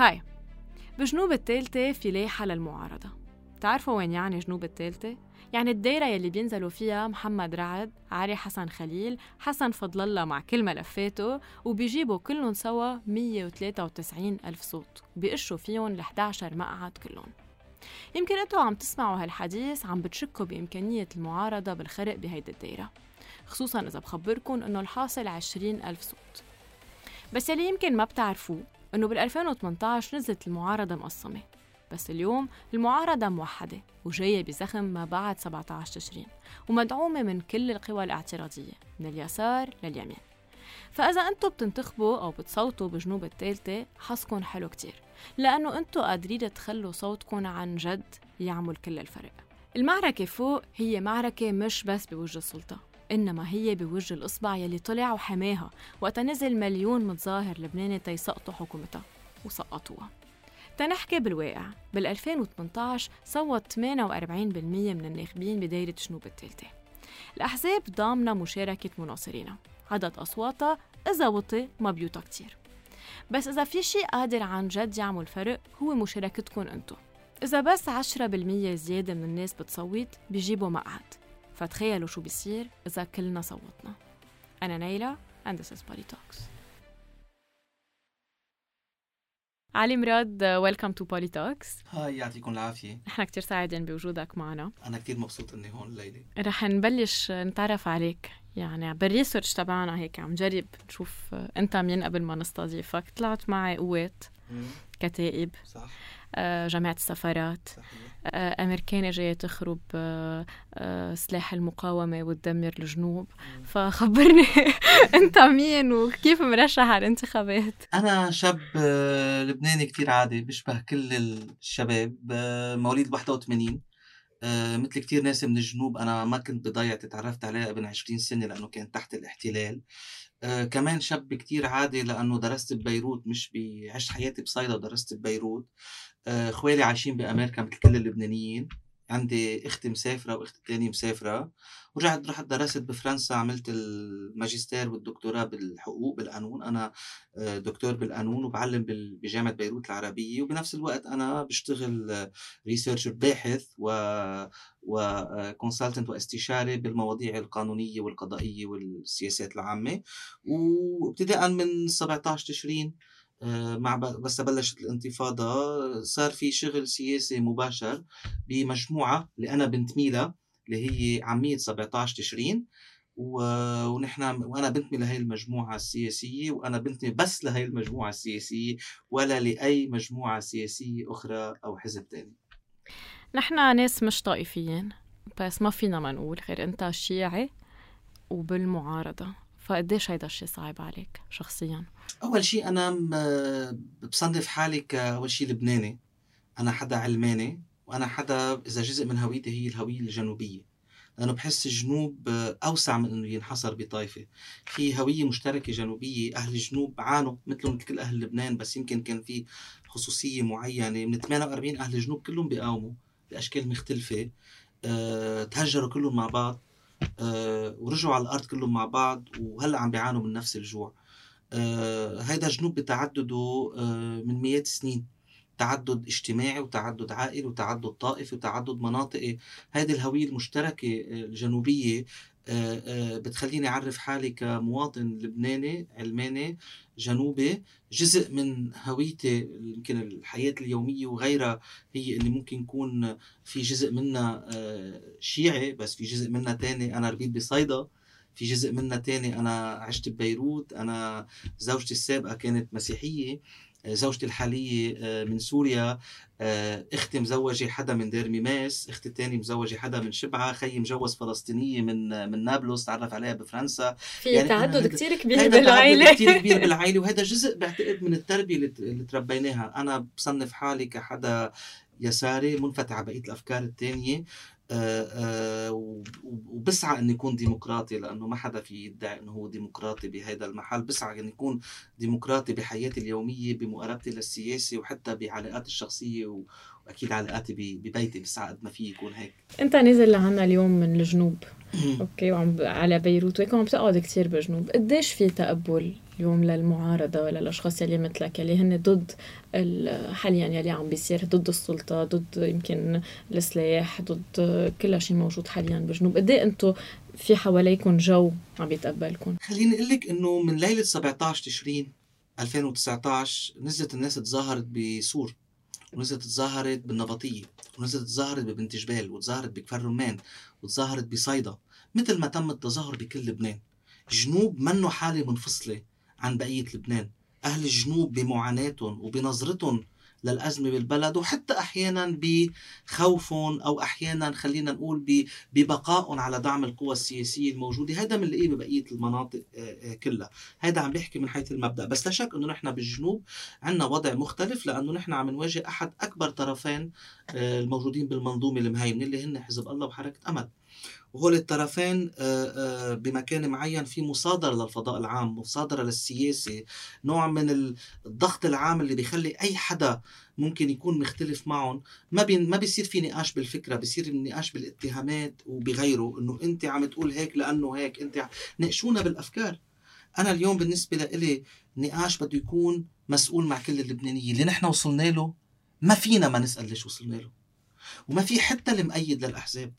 هاي. بجنوب التالتة في لايحة للمعارضة. بتعرفوا وين يعني جنوب التالتة؟ يعني الدايرة يلي بينزلوا فيها محمد رعد، علي حسن خليل، حسن فضل الله مع كل ملفاته وبيجيبوا كلهم سوا 193 ألف صوت. وبيقشوا فيهم ل 11 مقعد كلهم. يمكن أنتوا عم تسمعوا هالحديث عم بتشكوا بإمكانية المعارضة بالخرق بهيدي الدايرة خصوصا إذا بخبركن إنه الحاصل 20 ألف صوت. بس يلي يمكن ما بتعرفوه إنه بال 2018 نزلت المعارضة مقسمة. بس اليوم المعارضة موحدة وجاية بزخم ما بعد 17 تشرين ومدعومة من كل القوى الاعتراضية من اليسار لليمين. فإذا أنتم بتنتخبوا أو بتصوتوا بجنوب الثالثة حظكم حلو كتير لأنه أنتم قادرين تخلوا صوتكم عن جد يعمل كل الفرق. المعركة فوق هي معركة مش بس بوجه السلطة. إنما هي بوجه الإصبع يلي طلع وحماها وقت نزل مليون متظاهر لبناني تيسقطوا حكومتها وسقطوها. تنحكي بالواقع بال 2018 صوت 48% من الناخبين بدايرة جنوب الثالثة الأحزاب ضامنة مشاركة مناصرينها. عدد أصواتها إذا وطي ما بيوتا كتير. بس إذا في شيء قادر عن جد يعمل فرق هو مشاركتكم أنتو. إذا بس 10% زيادة من الناس بتصوت بيجيبوا مقعد. فتخيلوا شو بيصير إذا كلنا صوتنا. أنا نايلة and this is Poli Talks. علي مراد welcome to Poli Talks hi يعطيكم العافية. نحن كتير سعيدين بوجودك معنا. أنا كتير مبسوط إني هون الليلة. رح نبلش نتعرف عليك. يعني بال research تبعنا هيك عم جرب نشوف أنت مين قبل ما نستضيفك. طلعت معي قوات كتائب صح. آه، جامعة السفارات. صحيح. آه، أمريكانة جاية تخرب آه، آه، سلاح المقاومة وتدمر الجنوب. فخبرني أنت مين وكيف مرشح على الانتخابات؟ أنا شاب لبناني كتير عادي بشبه كل الشباب مواليد 81 آه، مثل كتير ناس من الجنوب أنا ما كنت بضيع تعرفت عليها قبل 20 سنة لأنه كان تحت الاحتلال. آه، كمان شاب كتير عادي لأنه درست ببيروت مش عشت حياتي بصيدا ودرست ببيروت. آه، خوالي عايشين بأمريكا مثل كل اللبنانيين. عندي أختي مسافرة وأختي الثانية مسافرة ورجعت رحت درست بفرنسا عملت الماجستير والدكتوراه بالحقوق بالقانون. أنا آه، دكتور بالقانون وبعلم بجامعة بيروت العربية. وبنفس الوقت أنا بشتغل researcher باحث و و consultant واستشاري بالمواضيع القانونية والقضائية والسياسات العامة. وابتداء من 17 تشرين آه، مع ب- بس بلشت الانتفاضة. صار في شغل سياسي مباشر بمجموعة اللي أنا بنتمي لها اللي هي عامية 17 تشرين. ونحن وأنا بنتمي لهي المجموعة السياسية وأنا بنتمي بس لهي المجموعة السياسية ولا لأي مجموعة سياسية أخرى أو حزب ثاني نحن ناس مش طائفيين بس ما فينا ما نقول غير أنت شيعي وبالمعارضة. فقديش هيدا الشيء صعب عليك شخصيا؟ أول شيء أنا م- بصنف حالي كأول شيء لبناني. أنا حدا علماني وأنا حدا إذا جزء من هويتي هي الهوية الجنوبية. لأنه بحس الجنوب أوسع من إنه ينحصر بطائفة. في هوية مشتركة جنوبية أهل الجنوب عانوا مثلهم مثل كل أهل لبنان بس يمكن كان في خصوصية معينة. من 48 أهل الجنوب كلهم بيقاوموا بأشكال مختلفة. أه، تهجروا كلهم مع بعض. أه، ورجعوا على الأرض كلهم مع بعض وهلأ عم بيعانوا من نفس الجوع. آه، هيدا جنوب بتعدده آه، من مئات السنين. تعدد اجتماعي وتعدد عائلي وتعدد طائفي وتعدد مناطقي. هذه الهوية المشتركة آه، الجنوبية آه، آه، بتخليني أعرف حالي كمواطن لبناني علماني جنوبي. جزء من هويتي يمكن الحياة اليومية وغيرها هي اللي ممكن يكون في جزء منها آه، شيعي بس في جزء منها تاني أنا ربيت بصيدا. في جزء منها تاني أنا عشت ببيروت. أنا زوجتي السابقة كانت مسيحية. آه، زوجتي الحالية آه، من سوريا آه، أختي مزوجة حدا من دير ميماس أختي الثانية مزوجة حدا من شبعة خيي مجوز فلسطينية من من نابلس تعرف عليها بفرنسا. في يعني تعدد كتير كبير بالعائلة كتير كبير بالعائلة وهذا جزء بعتقد من التربية اللي تربيناها. أنا بصنف حالي كحدا يساري منفتح على بقية الأفكار التانية. آه، آه، و- وبسعى اني اكون ديمقراطي لأنه ما حدا في يدعي إنه هو ديمقراطي بهذا المحل. بسعى اني اكون ديمقراطي بحياتي اليومية بمقاربتي للسياسة وحتى بعلاقاتي الشخصية و- وأكيد علاقاتي ب- ببيتي بسعى قد ما في يكون هيك. أنت نازل لعنا اليوم من الجنوب. أوكي وعم على بيروت. وهيك وعم تقعد كتير بالجنوب. قديش في تقبل اليوم للمعارضة للأشخاص يلي مثلك يلي هن ضد حاليا يلي عم بيصير ضد السلطة ضد يمكن السلاح ضد كل شيء موجود حاليا بجنوب قد إيه أنتم في حواليكم جو عم يتقبلكم خليني أقول لك إنه من ليلة 17 تشرين 2019 نزلت الناس تظاهرت بسور ونزلت تظاهرت بالنبطية ونزلت تظاهرت ببنت جبال وتظاهرت بكفر رمان وتظاهرت بصيدا مثل ما تم التظاهر بكل لبنان. جنوب منه حالة منفصلة عن بقية لبنان. أهل الجنوب بمعاناتهم وبنظرتهم للأزمة بالبلد وحتى أحيانا بخوفهم أو أحيانا خلينا نقول ببقائهم على دعم القوى السياسية الموجودة. هذا بنلاقيه ببقية المناطق آه، آه، كلها. هذا عم بيحكي من حيث المبدأ. بس لا شك أنه نحن بالجنوب عندنا وضع مختلف لأنه نحن عم نواجه أحد أكبر طرفين آه، الموجودين بالمنظومة المهيمنة اللي هن حزب الله وحركة أمل وهول الطرفين بمكان معين في مصادرة للفضاء العام مصادرة للسياسة نوع من الضغط العام اللي بيخلي أي حدا ممكن يكون مختلف معهم. ما بي ما بيصير في نقاش بالفكرة بيصير النقاش بالاتهامات وبغيره إنه أنت عم تقول هيك لأنه هيك أنت ناقشونا بالأفكار. أنا اليوم بالنسبة لإلي نقاش بده يكون مسؤول مع كل اللبنانيين. اللي نحن وصلنا له ما فينا ما نسأل ليش وصلنا له. وما في حتى المؤيد للأحزاب.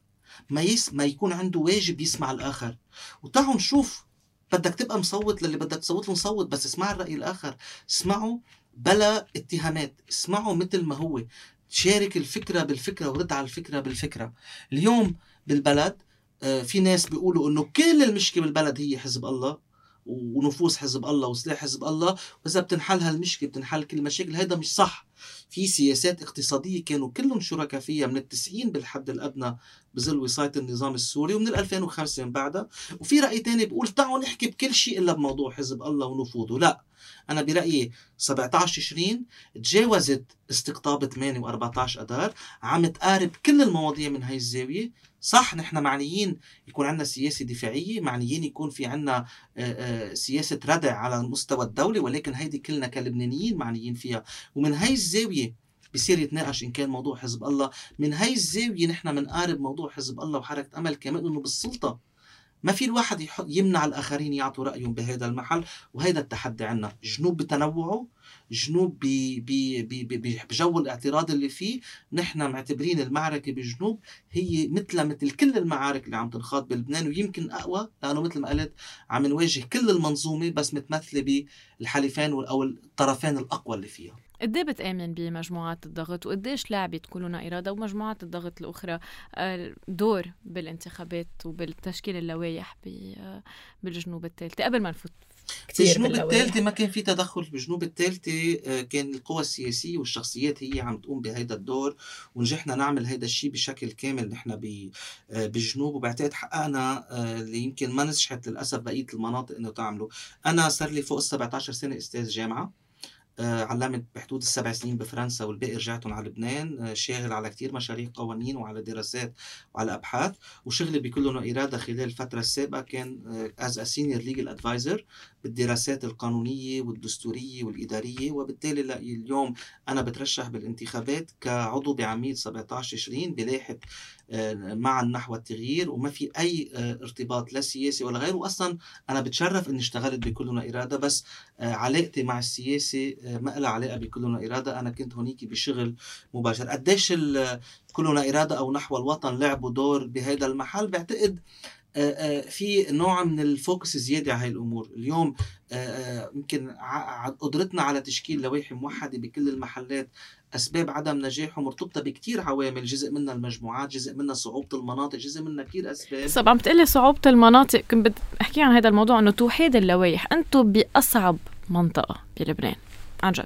ما يس ما يكون عنده واجب يسمع الآخر. وتعالوا نشوف بدك تبقى مصوت للي بدك تصوت له مصوت بس اسمع الرأي الآخر. اسمعوا بلا اتهامات اسمعوا مثل ما هو. شارك الفكرة بالفكرة ورد على الفكرة بالفكرة. اليوم بالبلد آه، في ناس بيقولوا إنه كل المشكلة بالبلد هي حزب الله ونفوذ حزب الله وسلاح حزب الله. وإذا بتنحل هالمشكلة بتنحل كل المشاكل هذا مش صح. في سياسات اقتصادية كانوا كلهم شركاء فيها من التسعين بالحد الأدنى بظل وصايه النظام السوري ومن 2005 من بعدها. وفي رأي تاني بيقول تعالوا نحكي بكل شيء إلا بموضوع حزب الله ونفوذه. لا أنا برأيي 17 تشرين تجاوزت استقطاب 8 و14 اذار عم تقارب كل المواضيع من هاي الزاوية. صح نحن معنيين يكون عندنا سياسة دفاعية معنيين يكون في عندنا سياسة ردع على المستوى الدولي ولكن هيدي كلنا كلبنانيين معنيين فيها. ومن هاي الزاوية بصير يتناقش إن كان موضوع حزب الله. من هاي الزاوية نحن بنقارب موضوع حزب الله وحركة أمل كمان إنه بالسلطة ما في الواحد يمنع الآخرين يعطوا رأيهم بهذا المحل وهذا التحدي عنا. جنوب بتنوعه جنوب بجو الاعتراض اللي فيه. نحن معتبرين المعركة بجنوب هي مثل مثل كل المعارك اللي عم تنخاض بلبنان ويمكن أقوى لأنه مثل ما قلت عم نواجه كل المنظومة بس متمثلة بالحليفين أو الطرفين الأقوى اللي فيها. قد إيه بتآمن بمجموعات الضغط وقديش لعبت كلنا إرادة ومجموعات الضغط الأخرى آه، دور بالانتخابات وبالتشكيل اللوائح بالجنوب الثالثة قبل ما نفوت كثير بالجنوب الثالثة ما كان في تدخل بالجنوب الثالثة آه، كان القوى السياسية والشخصيات هي عم تقوم بهيدا الدور ونجحنا نعمل هيدا الشيء بشكل كامل نحن آه، بالجنوب وبعتقد حققنا اللي يمكن ما نجحت للأسف بقية المناطق إنه تعمله. أنا صار لي فوق ال 17 سنة أستاذ جامعة. آه، علمت بحدود السبع سنين بفرنسا والباقي رجعتهم على لبنان. آه، شاغل على كتير مشاريع قوانين وعلى دراسات وعلى أبحاث. وشغلي بكل إرادة خلال الفترة السابقة كان as senior legal advisor بالدراسات القانونية والدستورية والإدارية. وبالتالي اليوم أنا بترشح بالانتخابات كعضو بعميد 17 20 بلاحق آه، معا نحو التغيير وما في أي ارتباط لا سياسي ولا غيره. واصلا أنا بتشرف إني اشتغلت بكلنا إرادة بس علاقتي مع السياسة ما لها علاقة بكلنا إرادة. أنا كنت هونيك بشغل مباشر. قديش كلنا إرادة أو نحو الوطن لعبوا دور بهذا المحل؟ بعتقد في نوع من الفوكس زياده على هاي الأمور. اليوم يمكن قدرتنا على تشكيل لوائح موحدة بكل المحلات أسباب عدم نجاحه مرتبطه بكثير عوامل جزء منها المجموعات جزء منها صعوبة المناطق جزء منها كثير أسباب. طب عم تقلي صعوبة المناطق. كنت بدي احكي عن هذا الموضوع إنه توحيد اللوائح أنتم بأصعب منطقة بلبنان. عن جد.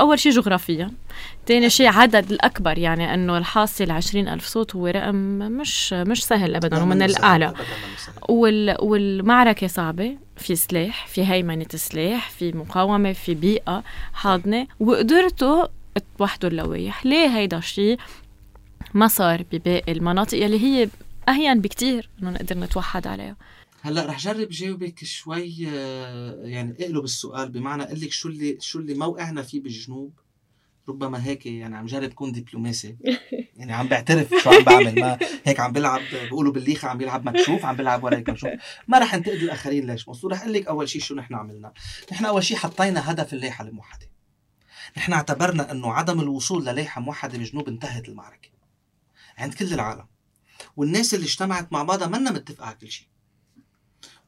أول شيء جغرافيا ثاني شيء عدد الأكبر يعني أنه الحاصل عشرين ألف صوت هو رقم مش مش سهل أبدا ومن الأعلى. وال والمعركة صعبة. في سلاح في هيمنة سلاح في مقاومة في بيئة حاضنة. وقدرتوا توحدوا اللوائح. ليه هيدا الشيء ما صار بباقي المناطق يلي هي أهين بكتير إنه نقدر نتوحد عليها؟ هلأ رح جرب جاوبك شوي آه، يعني اقلب السؤال بمعنى أقول لك شو اللي شو اللي موقعنا فيه بالجنوب. ربما هيك يعني عم جرب كون دبلوماسي. يعني عم بعترف شو عم بعمل ما هيك عم بلعب بيقولوا بالليخة عم بيلعب مكشوف عم بلعب ولا هيك مكشوف ما رح انتقد الآخرين ليش. مصور رح أقول لك أول شيء شو نحن عملنا. نحن أول شيء حطينا هدف اللائحة الموحدة. نحن اعتبرنا إنه عدم الوصول للائحة موحده بجنوب انتهت المعركة. عند كل العالم. والناس اللي اجتمعت مع بعضها منا متفقة على كل شيء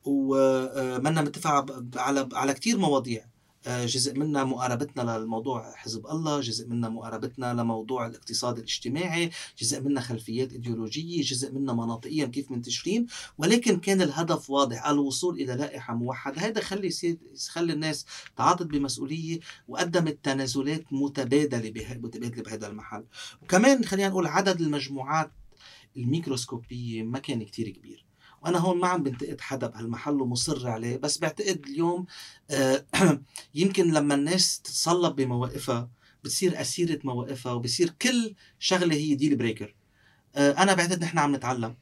ومنا متفقه على على كثير مواضيع. آه، جزء منا مقاربتنا للموضوع حزب الله جزء منا مقاربتنا لموضوع الاقتصاد الاجتماعي جزء منا خلفيات إيديولوجية جزء منا مناطقيا كيف منتشرين. ولكن كان الهدف واضح الوصول إلى لائحة موحدة. هذا خلي خلي الناس تعاطت بمسؤولية وقدمت تنازلات متبادلة متبادلة بهذا المحل. وكمان خلينا نقول عدد المجموعات الميكروسكوبية ما كان كتير كبير. وأنا هون ما عم بنتقد حدا بهالمحل ومصر عليه بس بعتقد اليوم آه، يمكن لما الناس تتصلب بمواقفها بتصير أسيرة مواقفها وبصير كل شغلة هي ديل بريكر آه، أنا بعتقد نحن عم نتعلم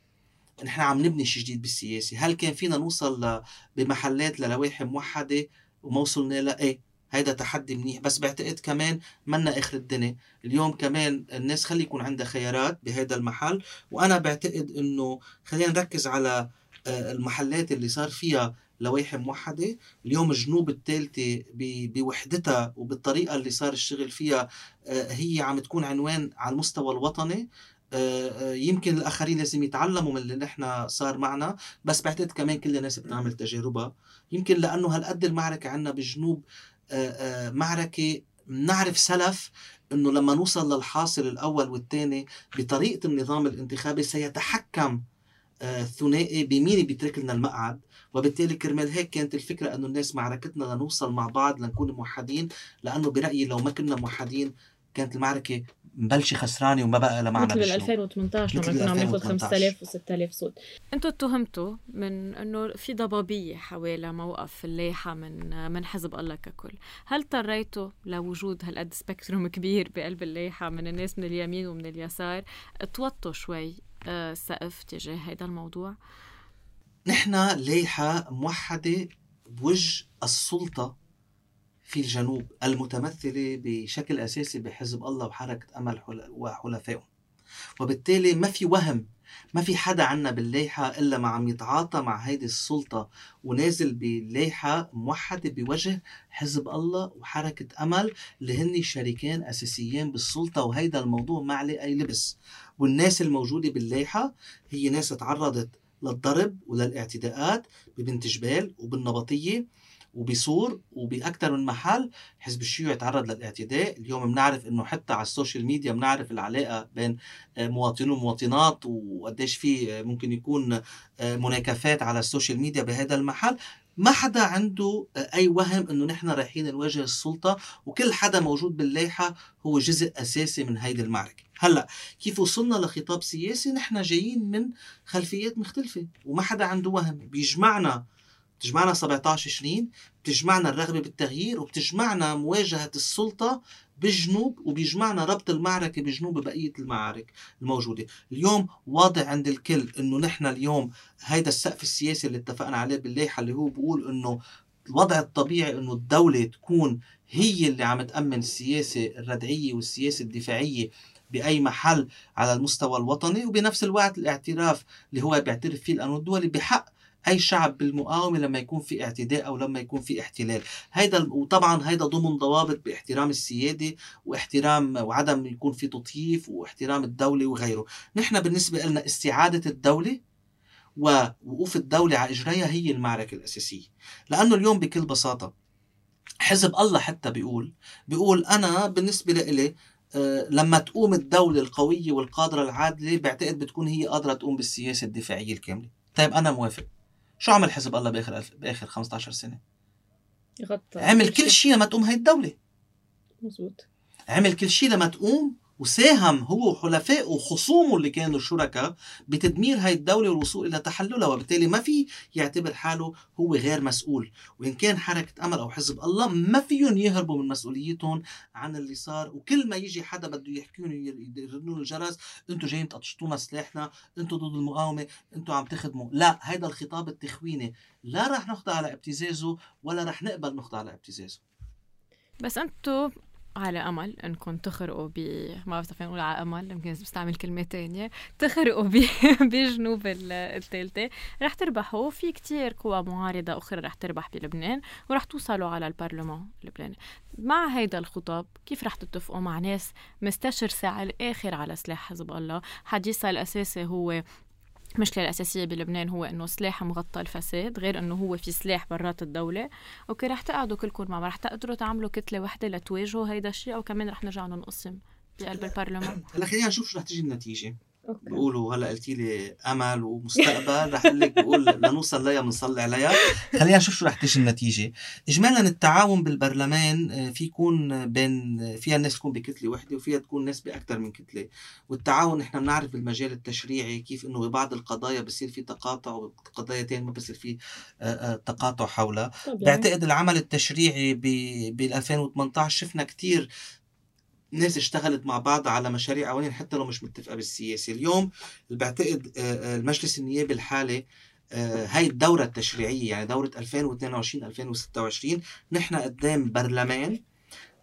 نحن عم نبني شيء جديد بالسياسة. هل كان فينا نوصل بمحلات للوائح موحدة وما وصلنا لها إيه هيدا تحدي منيح. بس بعتقد كمان منا آخر الدنيا. اليوم كمان الناس خلي يكون عندها خيارات بهذا المحل. وأنا بعتقد إنه خلينا نركز على آه، المحلات اللي صار فيها لوائح موحدة. اليوم جنوب الثالثة بوحدتها وبالطريقة اللي صار الشغل فيها آه، هي عم تكون عنوان على المستوى الوطني. آه، يمكن الآخرين لازم يتعلموا من اللي نحن صار معنا. بس بعتقد كمان كل الناس بتعمل تجاربها. يمكن لأنه هالقد المعركة عندنا بجنوب معركة. نعرف سلف إنه لما نوصل للحاصل الأول والثاني بطريقة النظام الانتخابي سيتحكم الثنائي بمين بيترك لنا المقعد. وبالتالي كرمال هيك كانت الفكرة إنه الناس معركتنا لنوصل مع بعض لنكون موحدين لأنه برأيي لو ما كنا موحدين كانت المعركة مبلشه خسرانه وما بقى لها معنى مثل بال 2018 لما كنا عم ناخذ 5000 و6000 صوت. أنتم اتهمتوا من انه في ضبابية حوالي موقف اللائحه من من حزب الله ككل، هل اضطريتوا لوجود هالقد سبيكتروم كبير بقلب اللائحه من الناس من اليمين ومن اليسار؟ توطوا شوي آه، تجاه هذا الموضوع؟ نحن لايحه موحدة بوجه السلطة. في الجنوب المتمثلة بشكل أساسي بحزب الله وحركة أمل وحلفائهم وبالتالي ما في وهم ما في حدا عنا باللايحة إلا ما عم يتعاطى مع هيدي السلطة ونازل بلايحة موحدة بوجه حزب الله وحركة أمل اللي هن شريكين أساسيين بالسلطة وهيدا الموضوع ما عليه أي لبس. والناس الموجودة باللايحة هي ناس تعرضت للضرب وللاعتداءات ببنت جبيل وبالنبطية وبصور وبأكثر من محل حزب الشيوعي تعرض للاعتداء. اليوم بنعرف إنه حتى على ال social media بنعرف العلاقة بين آه، مواطنين ومواطنات وقديش في آه، ممكن يكون آه، مناكفات على ال social media بهذا المحل. ما حدا عنده أي وهم إنه نحن رايحين نواجه السلطة وكل حدا موجود باللايحه هو جزء أساسي من هيدي المعركة. هلأ كيف وصلنا لخطاب سياسي؟ نحن جايين من خلفيات مختلفة وما حدا عنده وهم. بيجمعنا بتجمعنا 17 20 بتجمعنا الرغبة بالتغيير وبتجمعنا مواجهة السلطة بالجنوب وبيجمعنا ربط المعركة بجنوب بقية المعارك الموجودة. اليوم واضح عند الكل إنه نحن اليوم هيدا السقف السياسي اللي اتفقنا عليه باللائحة اللي هو بيقول إنه الوضع الطبيعي إنه الدولة تكون هي اللي عم تأمن السياسة الردعية والسياسة الدفاعية بأي محل على المستوى الوطني وبنفس الوقت الاعتراف اللي هو بيعترف فيه القانون الدولي بحق أي شعب بالمقاومة لما يكون في اعتداء أو لما يكون في احتلال. هيدا وطبعا هيدا ضمن ضوابط باحترام السيادة واحترام وعدم يكون في تطييف واحترام الدولة وغيره. نحن بالنسبة لنا استعادة الدولة ووقوف الدولة على إجريها هي المعركة الأساسية. لأنه اليوم بكل بساطة حزب الله حتى بيقول بيقول أنا بالنسبة لإلي آه، لما تقوم الدولة القوية والقادرة العادلة بعتقد بتكون هي قادرة تقوم بالسياسة الدفاعية الكاملة. طيب أنا موافق. شو عمل حزب الله بآخر. بآخر 15 سنة؟ غطى عمل كل شيء لما تقوم هاي الدولة مزبوط عمل كل شيء لما تقوم وساهم هو وحلفائه وخصومه اللي كانوا شركاء بتدمير هاي الدولة والوصول إلى تحللها وبالتالي ما في يعتبر حاله هو غير مسؤول. وإن كان حركة أمل أو حزب الله ما فيهم يهربوا من مسؤوليتهم عن اللي صار. وكل ما يجي حدا بده يحكيون يرنوا الجرس أنتم جايين تقطشتونا سلاحنا أنتم ضد المقاومة أنتم عم تخدموا. لا هيدا الخطاب التخويني. لا رح نخضع على ابتزازه ولا رح نقبل نخضع على ابتزازه بس أنتم على أمل انكم تخرقوا ب ما بعرف نقول على أمل يمكن بستعمل كلمة تانية. تخرقوا ب... بجنوب الثالثة. رح تربحوا في كتير قوى معارضة أخرى رح تربح بلبنان ورح توصلوا على البرلمان اللبناني مع هيدا الخطاب كيف رح تتفقوا مع ناس مستشرسة على الآخر على سلاح حزب الله؟ حديثها الأساسي هو المشكلة الأساسية بلبنان هو إنه سلاح مغطى الفساد غير إنه هو في سلاح برات الدولة. أوكي رح تقعدوا كلكم مع رح تقدروا تعملوا كتلة وحدة لتواجهوا هيدا الشيء أو كمان رح نرجع ننقسم بقلب البرلمان. هلا خلينا نشوف شو رح تجي النتيجة. بقولوا هلأ قلتي لي أمل ومستقبل رح أقول لك بقول لنوصل ليها بنصلي عليها. خلينا نشوف شو رح تجي النتيجة. اجمالا التعاون بالبرلمان آه، في يكون بين فيها الناس تكون بكتلة وحدة وفيها تكون ناس باكثر من كتلة. والتعاون نحن بنعرف بالمجال التشريعي كيف إنه ببعض القضايا بصير في تقاطع وقضايا ثانية ما بصير في آه، آه، تقاطع حولها. بعتقد العمل التشريعي ب 2018 شفنا كثير ناس اشتغلت مع بعض على مشاريع قوانين حتى لو مش متفقة بالسياسة. اليوم بعتقد المجلس النيابي الحالي هاي الدورة التشريعية يعني دورة 2022 2026 نحن قدام برلمان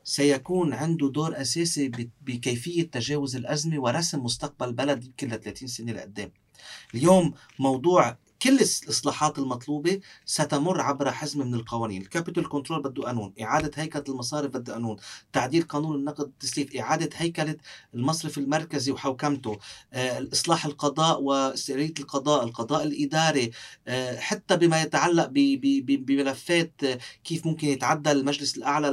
سيكون عنده دور أساسي بكيفية تجاوز الأزمة ورسم مستقبل بلد يمكن ل 30 سنة لقدام. اليوم موضوع كل الإصلاحات المطلوبة ستمر عبر حزم من القوانين. ال capital control بده قانون إعادة هيكلة المصارف بده قانون تعديل قانون النقد التسليف إعادة هيكلة المصرف المركزي وحوكمته آه، إصلاح القضاء واستقلالية القضاء القضاء الإداري آه، حتى بما يتعلق بملفات آه، كيف ممكن يتعدى المجلس الأعلى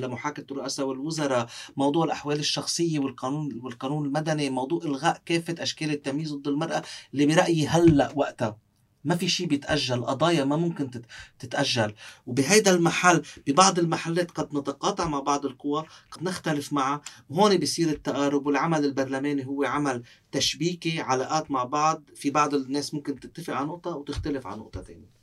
لمحاكمة الرؤساء والوزراء موضوع الأحوال الشخصية والقانون والقانون المدني موضوع إلغاء كافة أشكال التمييز ضد المرأة اللي برأيي هلأ وقتها. ما في شيء بيتأجل قضايا ما ممكن تتأجل. وبهيدا المحل ببعض المحلات قد نتقاطع مع بعض القوى قد نختلف معها وهون بيصير التقارب والعمل البرلماني هو عمل تشبيكي علاقات مع بعض. في بعض الناس ممكن تتفق على نقطة وتختلف على نقطة ثانية.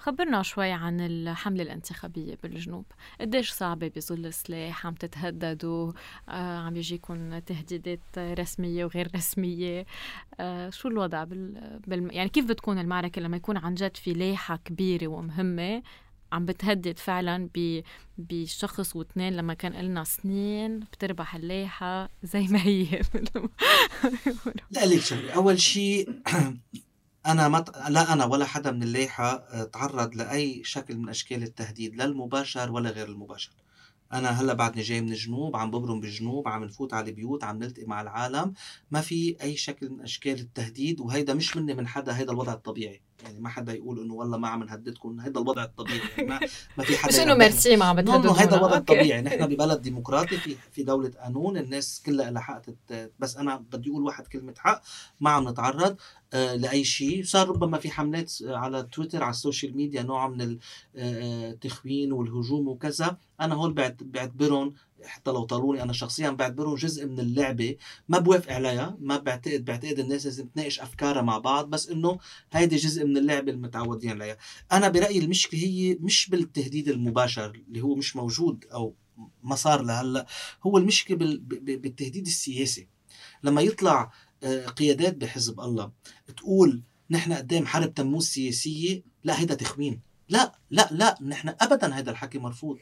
خبرنا شوي عن الحملة الانتخابية بالجنوب. قديش صعبة بظل السلاح؟ عم تتهددوا؟ آه عم يجيكم تهديدات رسمية وغير رسمية؟ آه شو الوضع بال... بال... يعني كيف بتكون المعركة لما يكون عن جد في لايحة كبيرة ومهمة عم بتهدد فعلا ب... بشخص واثنين لما كان لنا سنين بتربح اللايحة زي ما هي؟ لا ليك شغلة. أول شيء أنا ما لا أنا ولا حدا من الليحة آه، تعرض لأي شكل من أشكال التهديد لا المباشر ولا غير المباشر. أنا هلأ بعدني جاي من الجنوب عم ببرم بالجنوب عم نفوت على البيوت عم نلتقي مع العالم. ما في أي شكل من أشكال التهديد وهيدا مش مني من حدا هيدا الوضع الطبيعي. يعني ما حدا يقول إنه والله ما عم نهددكم هيدا الوضع الطبيعي يعني ما, ما في حدا مش انه ميرسي ما عم بتهددوا هيدا الوضع الطبيعي نحن ببلد ديمقراطي في في دولة قانون الناس كلها لها حق بس أنا بدي أقول واحد كلمة حق ما عم نتعرض آه لأي شيء. صار ربما في حملات على تويتر على ال social media نوع من آه، آه، التخوين والهجوم وكذا. أنا هول بعتبرهم حتى لو طالوني أنا شخصيا بعتبرهم جزء من اللعبة. ما بوافق عليها ما بعتقد بعتقد الناس لازم تناقش أفكارها مع بعض بس إنه هيدي جزء من اللعبة المتعودين عليها. أنا برأيي المشكلة هي مش بالتهديد المباشر اللي هو مش موجود أو ما صار لهلأ هو المشكلة بالتهديد السياسي. لما يطلع آه، قيادات بحزب الله تقول نحن قدام حرب تموز سياسية لا هيدا تخوين لا لا لا نحن ابدا هذا الحكي مرفوض.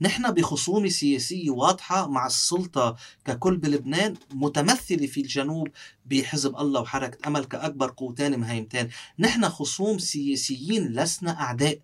نحن بخصومة سياسية واضحة مع السلطة ككل بلبنان متمثلة في الجنوب بحزب الله وحركة أمل كأكبر قوتين مهيمتين نحن خصوم سياسيين لسنا أعداء.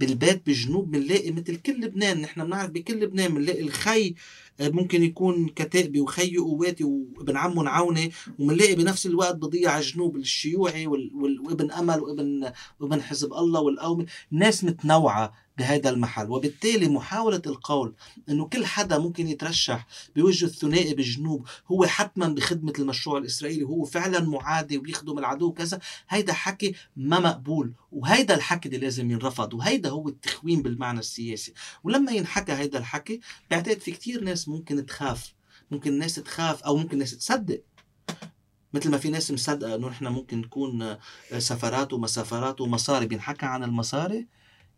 بالبيت بالجنوب بنلاقي مثل كل لبنان. نحن بنعرف بكل لبنان بنلاقي الخي ممكن يكون كتائبي وخي قواتي وابن عمه نعوني وبنلاقي بنفس الوقت بضيع الجنوب الشيوعي وابن أمل وابن وابن حزب الله والقومي. ناس متنوعة بهذا المحل. وبالتالي محاولة القول أنه كل حدا ممكن يترشح بوجه الثنائي بالجنوب هو حتما بخدمة المشروع الإسرائيلي وهو فعلا معادي وبيخدم العدو كذا هيدا حكي ما مقبول. وهيدا الحكي اللي لازم ينرفض وهيدا هو التخوين بالمعنى السياسي. ولما ينحكى هيدا الحكي بعتقد في كتير ناس ممكن تخاف. ممكن الناس تخاف أو ممكن الناس تصدق. مثل ما في ناس مصدقة إنه نحن ممكن نكون سفرات ومسافرات ومصاري. بينحكى عن المصاري.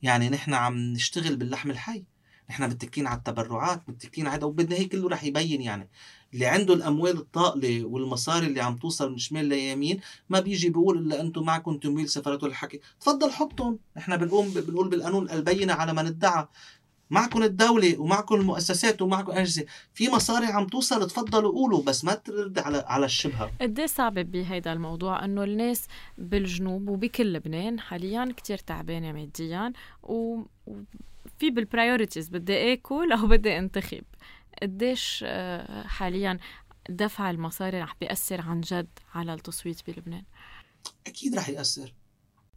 يعني نحن عم نشتغل باللحم الحي. نحن متكين على التبرعات متكين على وبدنا هيك كله رح يبين يعني. اللي عنده الأموال الطائله والمصاري اللي عم توصل من شمال ليمين ما بيجي بيقول إلا أنتم معكم تمويل سفرات ولا حكي تفضل حطهم. نحن بنقوم بنقول بالقانون البينة على من ادعى معكم الدولة ومعكم المؤسسات ومعكم أجهزة في مصاري عم توصل تفضلوا قولوا بس ما ترد على على الشبهة. قد إيه صعب بهيدا الموضوع؟ إنه الناس بالجنوب وبكل لبنان حاليا كتير تعبانة ماديا و... وفي بالبرايورتيز بدي آكل أو بدي انتخب. قديش آه، حاليا دفع المصاري رح بيأثر عن جد على التصويت بلبنان؟ أكيد رح يأثر.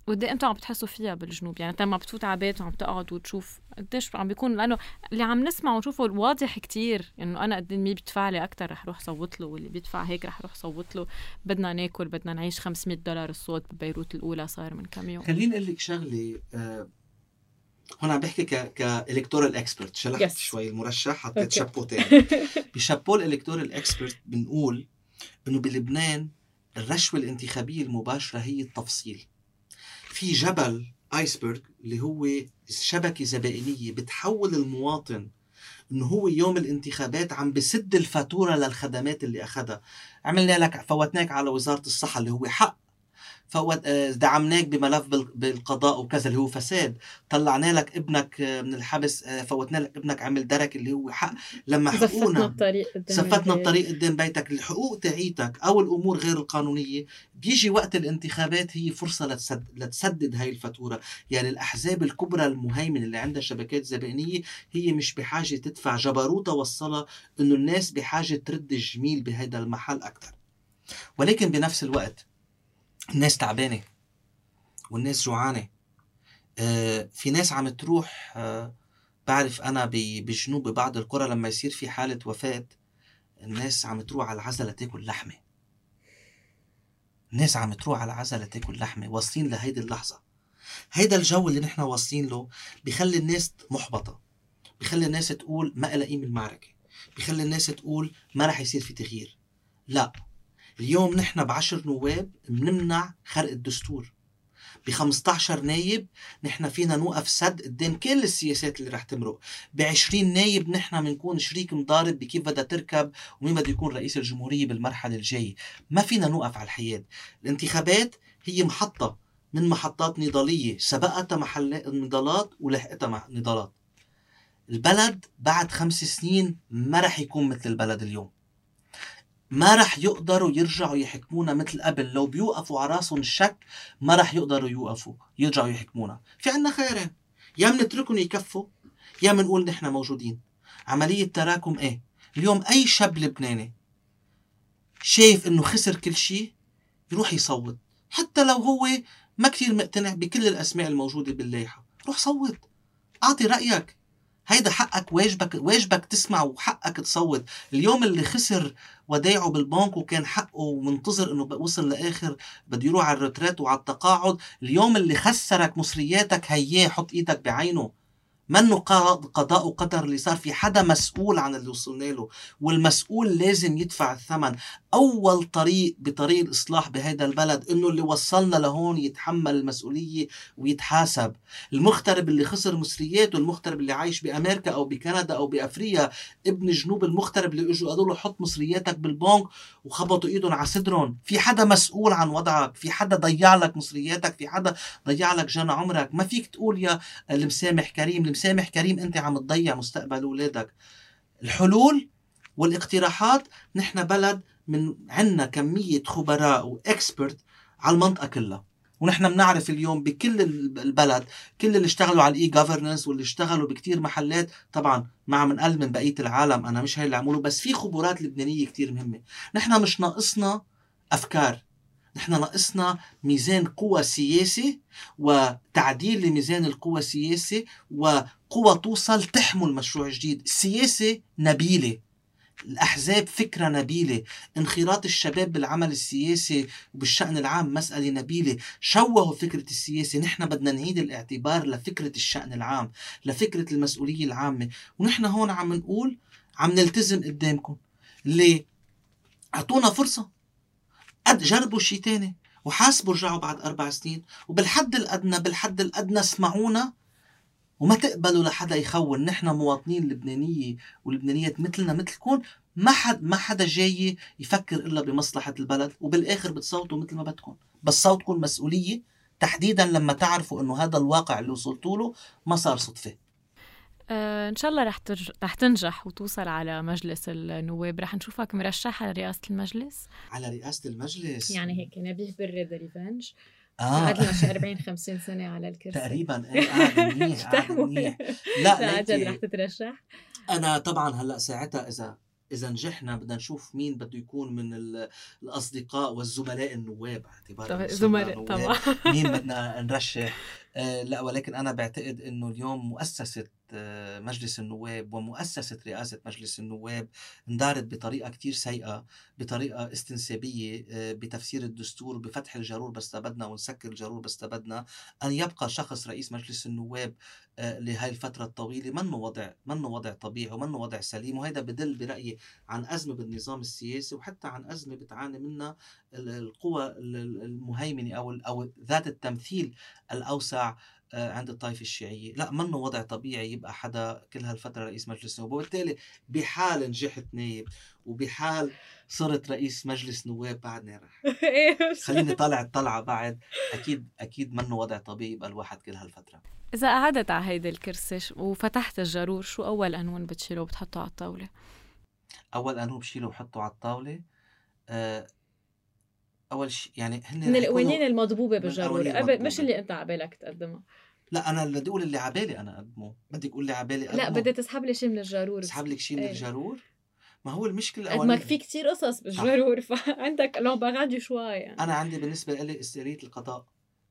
وقد أنتم عم بتحسوا فيها بالجنوب يعني لما بتفوت على بيت وعم تقعد وتشوف قديش عم بيكون لأنه اللي عم نسمع ونشوفه واضح كتير إنه أنا قد مين بيدفع لي أكثر رح روح صوت له واللي بيدفع هيك رح روح صوت له بدنا ناكل بدنا نعيش 500 دولار الصوت ببيروت الأولى صار من كم يوم خليني أقول لك شغلة آه هون عم بحكي ك كالكتورال اكسبرت شلحت Yes. شوي المرشح حطيت أوكي. شابو تاني بشابو الالكتورال اكسبرت بنقول إنه بلبنان الرشوة الانتخابية المباشرة هي التفصيل في جبل ايسبرغ اللي هو شبكة زبائنية بتحول المواطن إنه هو يوم الانتخابات عم بسد الفاتورة للخدمات اللي اخذها عملنا لك فوتناك على وزارة الصحة اللي هو حق دعمناك بملف بال- بالقضاء وكذا اللي هو فساد. طلعنا لك ابنك آه، من الحبس آه، فوتنا لك ابنك عمل درك اللي هو حق. لما حقوقنا الطريق قدام زفتنا البيت. الطريق قدام بيتك. الحقوق تاعيتك أو الأمور غير القانونية. بيجي وقت الانتخابات هي فرصة لتسد لتسدد هاي الفاتورة. يعني الأحزاب الكبرى المهيمنة اللي عندها شبكات زبائنيه هي مش بحاجة تدفع جبروتها وصلها إنه الناس بحاجة ترد الجميل بهذا المحل أكثر ولكن بنفس الوقت الناس تعبانة والناس جوعانة. آه في ناس عم تروح آه بعرف أنا بجنوب ببعض القرى لما يصير في حالة وفاة الناس عم تروح على العزا لتاكل لحمة. الناس عم تروح على العزا لتاكل لحمة واصلين لهيدي اللحظة. هيدا الجو اللي نحن واصلين له بخلي الناس محبطة بخلي الناس تقول ما إلها قيمة المعركة بخلي الناس تقول ما رح يصير في تغيير. لا اليوم نحن بعشر نواب بنمنع خرق الدستور. ب 15 نايب نحن فينا نوقف سد قدام كل السياسات اللي رح تمرق. ب 20 نايب نحن بنكون شريك مضارب بكيف بدها تركب ومين بده يكون رئيس الجمهورية بالمرحلة الجاية. ما فينا نوقف على الحياد. الانتخابات هي محطة من محطات نضالية. سبقتها محل نضالات ولحقتها مع- نضالات. البلد بعد خمس سنين ما رح يكون مثل البلد اليوم. ما رح يقدروا يرجعوا يحكمونا مثل قبل. لو بيوقفوا على راسهم الشك ما رح يقدروا يوقفوا يرجعوا يحكمونا. في عنا خيارين يا منتركهم يكفوا يا منقول نحن موجودين. عملية تراكم إيه؟ اليوم أي شاب لبناني شايف إنه خسر كل شيء يروح يصوت. حتى لو هو ما كثير مقتنع بكل الأسماء الموجودة باللائحة روح صوت. أعطي رأيك. هيدا حقك واجبك واجبك تسمع وحقك تصوت. اليوم اللي خسر ودايعه بالبنك وكان حقه ومنتظر إنه وصل لآخر. بده يروح على الريترات وعلى التقاعد. اليوم اللي خسرك مصرياتك هياه حط إيدك بعينه. منه قضاء وقدر اللي صار في حدا مسؤول عن اللي وصلنا له والمسؤول لازم يدفع الثمن. أول طريق بطريق الإصلاح بهذا البلد إنه اللي وصلنا لهون يتحمل المسؤولية ويتحاسب. المغترب اللي خسر مصرياته المغترب اللي عايش بأمريكا أو بكندا أو بأفريقيا ابن جنوب المغترب اللي إجوا قالوا له حط مصرياتك بالبنك وخبطوا إيدهم على صدرهم. في حدا مسؤول عن وضعك في حدا ضيع لك مصرياتك في حدا ضيع لك جنى عمرك. ما فيك تقول يا المسامح كريم المسامح كريم أنت عم تضيع مستقبل اولادك الحلول والاقتراحات نحن بلد من عنا كمية خبراء واكسبرت على المنطقة كلها. ونحن بنعرف اليوم بكل البلد كل اللي اشتغلوا على الاي جوفرنس واللي اشتغلوا بكتير محلات طبعا ما عم نقل من بقية العالم أنا مش هي اللي عملوا بس في خبرات لبنانية كتير مهمة. نحن مش ناقصنا أفكار. نحن ناقصنا ميزان قوى سياسي وتعديل لميزان القوى السياسي وقوى توصل تحمل مشروع جديد. السياسة نبيلة. الأحزاب فكرة نبيلة انخراط الشباب بالعمل السياسي وبالشأن العام مسألة نبيلة. شوهوا فكرة السياسة. نحن بدنا نعيد الاعتبار لفكرة الشأن العام لفكرة المسؤولية العامة. ونحن هون عم نقول عم نلتزم قدامكم. ليه؟ أعطونا فرصة. قد جربوا شيء تاني وحاسبوا رجعوا بعد أربع سنين. وبالحد الأدنى بالحد الأدنى اسمعونا وما تقبلوا لحدا يخون. نحن مواطنين لبنانية ولبنانيات مثلنا مثلكم. ما حد ما حدا جاي يفكر إلا بمصلحة البلد وبالآخر بتصوتوا مثل ما بدكم. بس صوتكم مسؤولية. تحديدا لما تعرفوا إنه هذا الواقع اللي وصلتوا له ما صار صدفة. آه إن شاء الله رح ترج... رح تنجح وتوصل على مجلس النواب. رح نشوفك مرشح على رئاسه المجلس. على رئاسة المجلس. يعني هيك نبيه بري the revenge. آه. قعد لنا شي 40 50 سنة على الكرسي. تقريبا. إيه قاعد منيح قاعد منيح. لا لا ليكي رح تترشح؟ أنا طبعا هلأ ساعتها إذا إذا نجحنا بدنا نشوف مين بده يكون من ال- الأصدقاء والزملاء النواب اعتبار طبعا إنه صرنا زملاء. طبعا. مين بدنا نرشح؟ آه لا ولكن أنا بعتقد إنه اليوم مؤسسة آه مجلس النواب ومؤسسة رئاسة مجلس النواب اندارت بطريقة كتير سيئة بطريقة استنسابية آه بتفسير الدستور بفتح الجرور بس بدنا ونسكر الجرور بس بدنا أن يبقى شخص رئيس مجلس النواب آه لهي الفترة الطويلة منه وضع منه وضع طبيعي ومنه وضع سليم وهذا بدل برأيي عن أزمة بالنظام السياسي وحتى عن أزمة بتعاني منها القوى ال- ال- المهيمنة أو ال- أو ذات التمثيل الأوسع آه، عند الطائفة الشيعية. لا منه وضع طبيعي يبقى حدا كل هالفترة رئيس مجلس نواب. وبالتالي بحال نجحت نايب وبحال صرت رئيس مجلس نواب بعدني رح إيه، خليني طالع الطلعة بعد. أكيد أكيد منه وضع طبيعي يبقى الواحد كل هالفترة. إذا قعدت على هيدي الكرسي وفتحت الجرور شو أول قانون بتشيله وبتحطه على الطاولة؟ أول قانون بشيله وحطه على الطاولة آه، أول شيء يعني هن من القوانين المضبوبة بالجرور قبل مش. اللي أنت عبالك تقدمها لا أنا اللي بدي أقول اللي عبالي أنا أقدمه. بدك تقول لي عبالي لا أقدمه. بدي تسحب لي شيء من الجرور. اسحب لك شيء من إيه. الجرور؟ ما هو المشكلة قد ما في كتير قصص بالجرور فعندك لو بغادي شوي يعني. أنا عندي بالنسبة لي استقلاليه القضاء.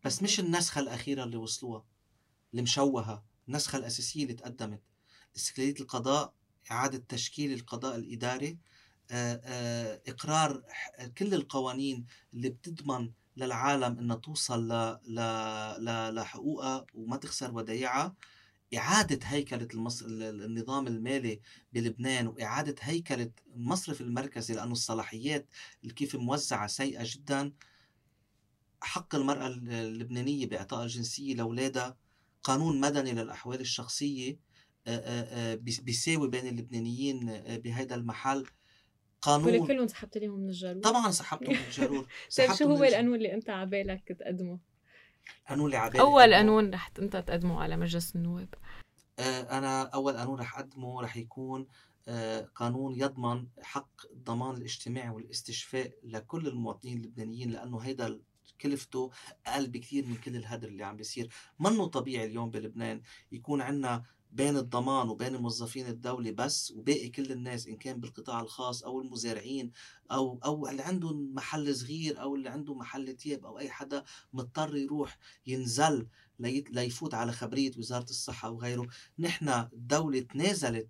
بس مش النسخة الأخيرة اللي وصلوها المشوهه النسخة الأساسية اللي تقدمت. استقلاليه القضاء إعادة تشكيل القضاء الإداري إقرار ح- كل القوانين اللي بتضمن للعالم إنها توصل. لحقوقها وما تخسر ودايعها إعادة هيكلة المص... ال- النظام المالي بلبنان وإعادة هيكلة المصرف المركزي لأنه الصلاحيات اللي كيف موزعة سيئة جدا حق المرأة اللبنانية بإعطاء الجنسية لأولادها قانون مدني للأحوال الشخصية آه، آه، آه، بيس- بيساوي بين اللبنانيين آه، بهذا المحل قانون كلهم سحبت ليهم من الجرور طبعا سحبته من الجرور طيب شو من هو القانون اللي أنت عبالك تقدمه؟ قانون اللي عبالي أول. قانون رح أنت تقدمه على مجلس النواب آه، أنا أول قانون رح أقدمه رح يكون آه، قانون يضمن حق الضمان الاجتماعي والاستشفاء لكل المواطنين اللبنانيين لأنه هيدا كلفته أقل بكثير من كل الهدر اللي عم بيصير. منه طبيعي اليوم بلبنان يكون عنا بين الضمان وبين موظفين الدولة بس وباقي كل الناس إن كان بالقطاع الخاص أو المزارعين أو أو اللي عندهم محل صغير أو اللي عنده محل تياب أو أي حدا مضطر يروح ينزل ليفوت على خبرية وزارة الصحة وغيره. نحن الدولة تنازلت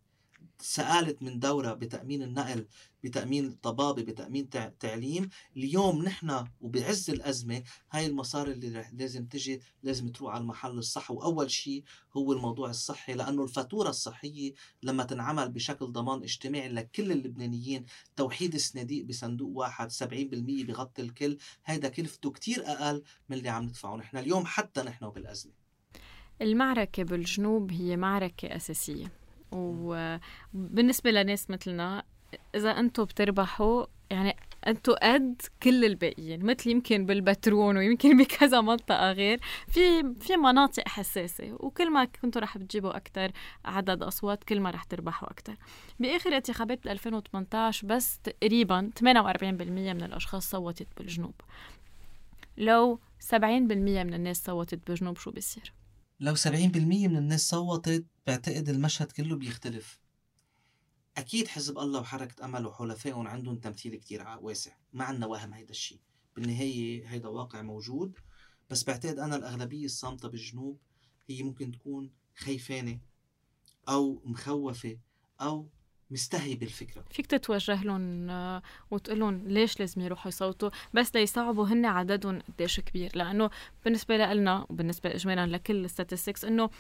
سألت من دورة بتأمين النقل بتأمين الطبابة بتأمين تع- تعليم. اليوم نحن وبعز الأزمة هاي المصاري اللي لازم تجي لازم تروح على المحل الصح. وأول شيء هو الموضوع الصحي لأنه الفاتورة الصحية لما تنعمل بشكل ضمان اجتماعي لكل اللبنانيين توحيد الصناديق بصندوق واحد 70% بغطي الكل هيدا كلفته كتير أقل من اللي عم ندفعه نحن. اليوم حتى نحن بالأزمة. المعركة بالجنوب هي معركة أساسية. وبالنسبة لناس مثلنا إذا أنتم بتربحوا يعني أنتم قد كل الباقيين مثل يمكن بالبترون ويمكن بكذا منطقة غير في في مناطق حساسة وكل ما كنتوا رح بتجيبوا أكتر عدد أصوات كل ما رح تربحوا أكتر. بآخر انتخابات بال 2018 بس تقريبا 48% من الأشخاص صوتت بالجنوب. لو 70% من الناس صوتت بالجنوب شو بيصير؟ لو 70% من الناس صوتت بعتقد المشهد كله بيختلف. أكيد حزب الله وحركة أمل وحلفائهم عندهم تمثيل كتير واسع. ما عنا وهم هيدا الشيء بالنهاية هيدا واقع موجود. بس بعتقد أنا الأغلبية الصامتة بالجنوب هي ممكن تكون خيفانة أو مخوفة أو مستهي بالفكرة فيك تتوجه لهم آه، وتقول لهم ليش لازم يروحوا يصوتوا؟ بس ليصعبوا هن عددهم قديش كبير. لأنه بالنسبة لنا وبالنسبة اجمالا لكل الستاتستكس إنه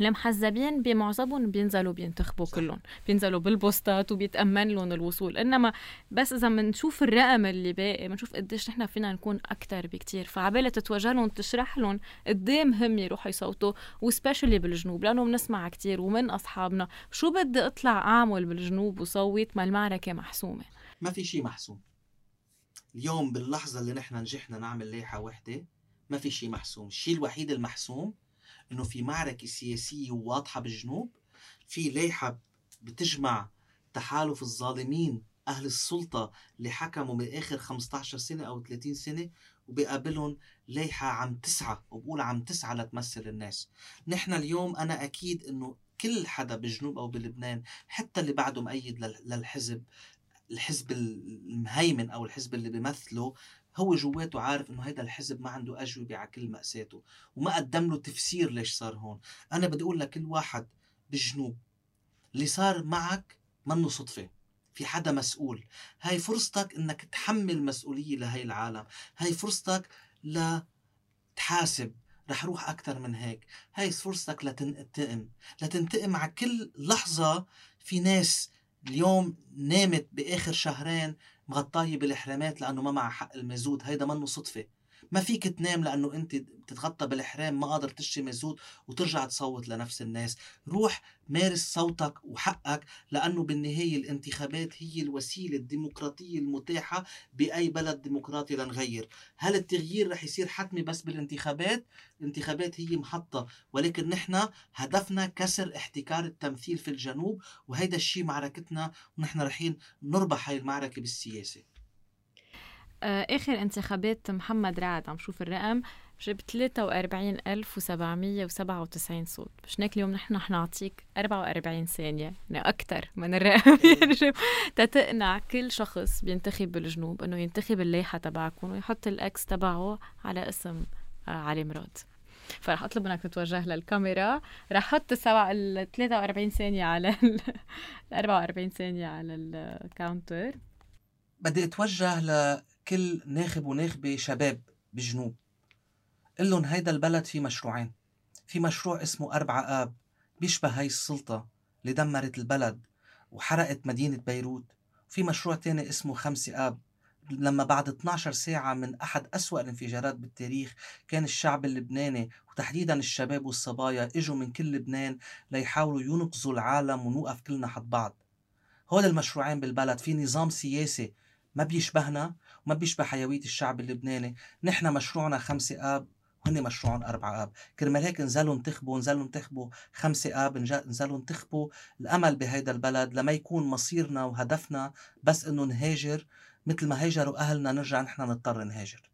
المحزبين بمعظمهم بينزلوا بينتخبوا. كلهم بينزلوا بالبوستات وبيتأمن لهم الوصول. إنما بس إذا بنشوف الرقم اللي باقي بنشوف قديش نحن فينا نكون أكتر بكتير فعبالة تتوجه لهم تشرح لهم قد إيه مهم يروحوا يصوتوا وسبيشلي بالجنوب لأنه بنسمع كتير ومن أصحابنا. شو بدي أطلع أعمل بالجنوب وصوت ما المعركة محسومة؟ ما في شيء محسوم. اليوم باللحظة اللي نحن نجحنا نعمل لائحة واحدة ما في شيء محسوم. الشيء الوحيد المحسوم إنه في معركة سياسية واضحة بالجنوب في لايحة بتجمع تحالف الظالمين أهل السلطة اللي حكموا من آخر 15 سنة أو 30 سنة وبقابلهم لايحة عم تسعى وبقول عم تسعى لتمثل الناس. نحن اليوم أنا أكيد أنه كل حدا بالجنوب أو بلبنان حتى اللي بعده مؤيد للحزب الحزب المهيمن أو الحزب اللي بيمثله هو جواته عارف إنه هيدا الحزب ما عنده أجوبة على كل مأساته وما قدم له تفسير ليش صار هون. أنا بدي أقول لكل واحد بالجنوب اللي صار معك منه صدفة في حدا مسؤول. هاي فرصتك إنك تحمل مسؤولية لهي العالم. هاي فرصتك ل تحاسب رح روح أكثر من هيك. هاي فرصتك لتنتقم. لتنتقم على كل لحظة في ناس اليوم نامت بآخر شهرين مغطاية بالحرامات لأنه ما معها حق المازوت هيدا منه صدفة. ما فيك تنام لأنه أنت بتتغطى بالحرام ما قادر تشتري مازوت وترجع تصوت لنفس الناس. روح مارس صوتك وحقك لأنه بالنهاية الانتخابات هي الوسيلة الديمقراطية المتاحة بأي بلد ديمقراطي لنغير هل التغيير رح يصير حتمي بس بالانتخابات؟ الانتخابات هي محطة ولكن نحن هدفنا كسر احتكار التمثيل في الجنوب وهيدا الشيء معركتنا ونحن رحين نربح هاي المعركة بالسياسة. آخر انتخابات محمد رعد عم شوف الرقم جاب 43797 صوت. مش هيك اليوم نحن حنعطيك 44 ثانية يعني أكثر من الرقم. يعني تتقنع كل شخص بينتخب بالجنوب إنه ينتخب اللائحة تبعكم ويحط ال X تبعه على اسم آه، علي مراد. فرح أطلب منك تتوجه للكاميرا. رح السبع ال 43 ثانية على ال 44 ثانية على ال counter بدي أتوجه كل ناخب وناخبة شباب بالجنوب قل لهم هيدا البلد في مشروعين. في مشروع اسمه أربعة آب بيشبه هاي السلطة اللي دمرت البلد وحرقت مدينة بيروت. في مشروع تاني اسمه خمسة آب. لما بعد 12 ساعة من أحد أسوأ الانفجارات بالتاريخ كان الشعب اللبناني وتحديدا الشباب والصبايا إجوا من كل لبنان ليحاولوا ينقذوا العالم ونوقف كلنا حد بعض. هول المشروعين بالبلد في نظام سياسي ما بيشبهنا وما بيشبه حيوية الشعب اللبناني. نحن مشروعنا خمسة آب وهن مشروعهم أربعة آب. كرمال هيك نزلوا انتخبوا نزلوا انتخبوا خمسة آب نزلوا انتخبوا الأمل بهيدا البلد لما يكون مصيرنا وهدفنا بس إنه نهاجر مثل ما هاجروا أهلنا نرجع نحن نضطر نهاجر.